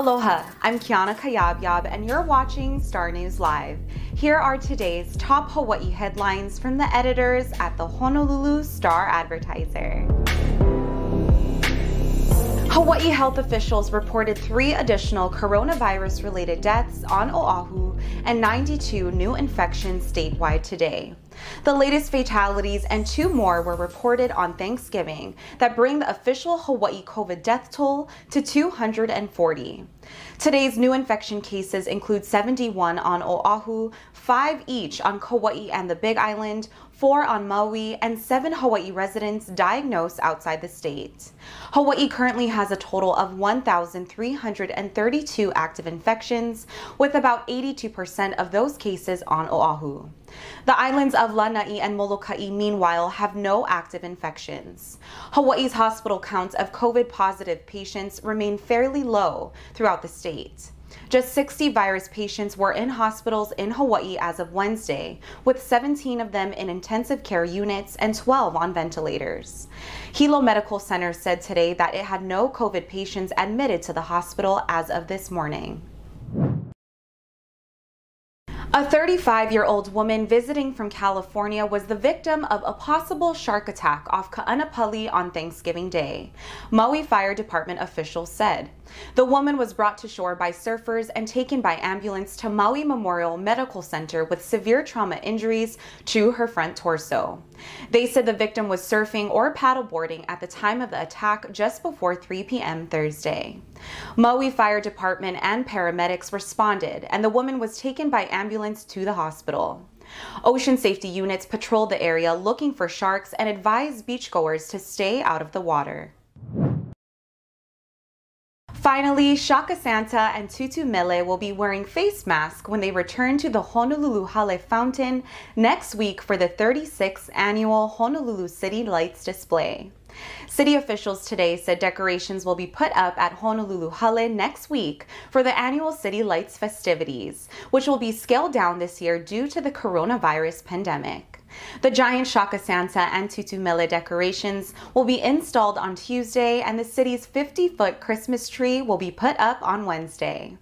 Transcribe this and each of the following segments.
Aloha, I'm Kiana Kayabyab, and you're watching Star News Live. Here are today's top Hawaii headlines from the editors at the Honolulu Star Advertiser. Hawaii health officials reported three additional coronavirus related deaths on Oahu and 92 new infections statewide today. The latest fatalities and two more were reported on Thanksgiving that bring the official Hawaii COVID death toll to 240. Today's new infection cases include 71 on Oahu, 5 each on Kauai and the Big Island, 4 on Maui, and 7 Hawaii residents diagnosed outside the state. Hawaii currently has a total of 1,332 active infections, with about 82% of those cases on Oahu. The islands of Lanai and Molokai, meanwhile, have no active infections. Hawaii's hospital counts of COVID positive patients remain fairly low throughout the state. Just 60 virus patients were in hospitals in Hawaii as of Wednesday, with 17 of them in intensive care units and 12 on ventilators. Hilo Medical Center said today that it had no COVID patients admitted to the hospital as of this morning. A 35 year old woman visiting from California was the victim of a possible shark attack off Ka'anapali on Thanksgiving Day, Maui Fire Department officials said. The woman was brought to shore by surfers and taken by ambulance to Maui Memorial Medical Center with severe trauma injuries to her front torso. They said the victim was surfing or paddleboarding at the time of the attack just before 3 p.m. Thursday. Maui Fire Department and paramedics responded, and the woman was taken by ambulance to the hospital. Ocean safety units patrolled the area looking for sharks and advised beachgoers to stay out of the water. Finally, Shaka Santa and Tutu Mele will be wearing face masks when they return to the Honolulu Hale Fountain next week for the 36th annual Honolulu City Lights display. City officials today said decorations will be put up at Honolulu Hale next week for the annual City Lights festivities, which will be scaled down this year due to the coronavirus pandemic. The giant Shaka Santa and Tutu Mele decorations will be installed on Tuesday, and the city's 50 foot Christmas tree will be put up on Wednesday.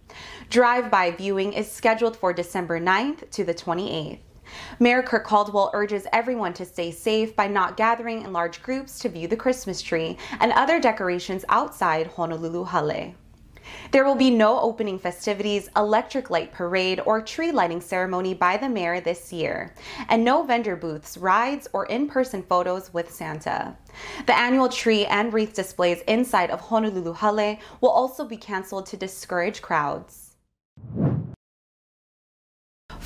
Drive by viewing is scheduled for December 9th to the 28th. Mayor Kirk Caldwell urges everyone to stay safe by not gathering in large groups to view the Christmas tree and other decorations outside Honolulu Hale. There will be no opening festivities, electric light parade, or tree lighting ceremony by the mayor this year, and no vendor booths, rides, or in person photos with Santa. The annual tree and wreath displays inside of Honolulu Hale will also be canceled to discourage crowds.